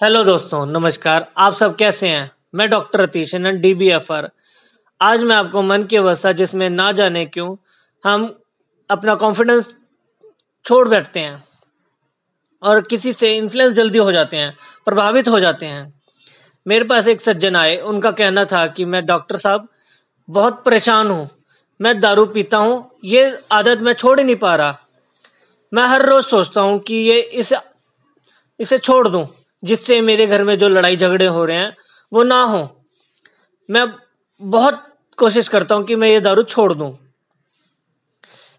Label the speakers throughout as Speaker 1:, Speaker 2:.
Speaker 1: Hello दोस्तों, नमस्कार। आप सब कैसे हैं? मैं doctor Atish D B F R आज मैं आपको मन की अवस्था जिसमें ना जाने क्यों, हम अपना कॉन्फिडेंस छोड़ बैठते हैं और किसी से इन्फ्लुएंस जल्दी हो जाते हैं, प्रभावित हो जाते हैं। मेरे पास एक सज्जन आए, उनका कहना था कि मैं डॉक्टर साहब बहुत परेशान हूँ। मैं दारू पीता हूँ, ये आदत मैं छोड़ ही नहीं पा रहा। मैं हर रोज सोचता हूँ कि ये इसे इसे छोड़ दूँ, जिससे मेरे घर में जो लड़ाई झगड़े हो रहे हैं, वो ना हो। मैं बहुत कोशिश करता हूँ कि मैं ये दारू छोड़ दूँ।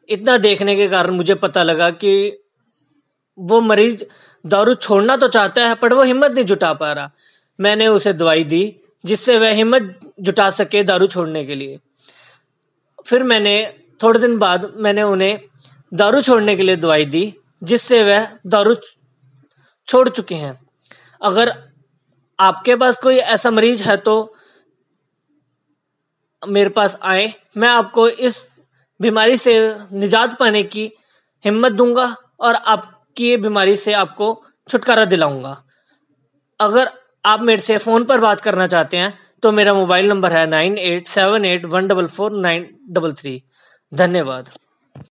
Speaker 1: इतना देखने के कारण मुझे पता लगा कि वो मरीज़ दारू छोड़ना तो चाहता है, पर वो हिम्मत नहीं जुटा पा रहा। मैंने उसे दवाई दी, जिससे वह हिम्मत जुटा सके दारू छोड़ने के लिए। फिर मैंने थोड़े दिन बाद मैंने उन्हें दारू छोड़ने के लिए दवाई दी, जिससे वह दारू छोड़ चुके हैं। अगर आपके पास कोई ऐसा मरीज़ है तो मेरे पास आए। मैं आपको इस बीमारी से निजात पाने की हिम्मत दूँगा और आपकी बीमारी से आपको छुटकारा दिलाऊँगा। अगर आप मेरे से फ़ोन पर बात करना चाहते हैं तो मेरा मोबाइल नंबर है nine eight seven eight one double four nine double three. धन्यवाद।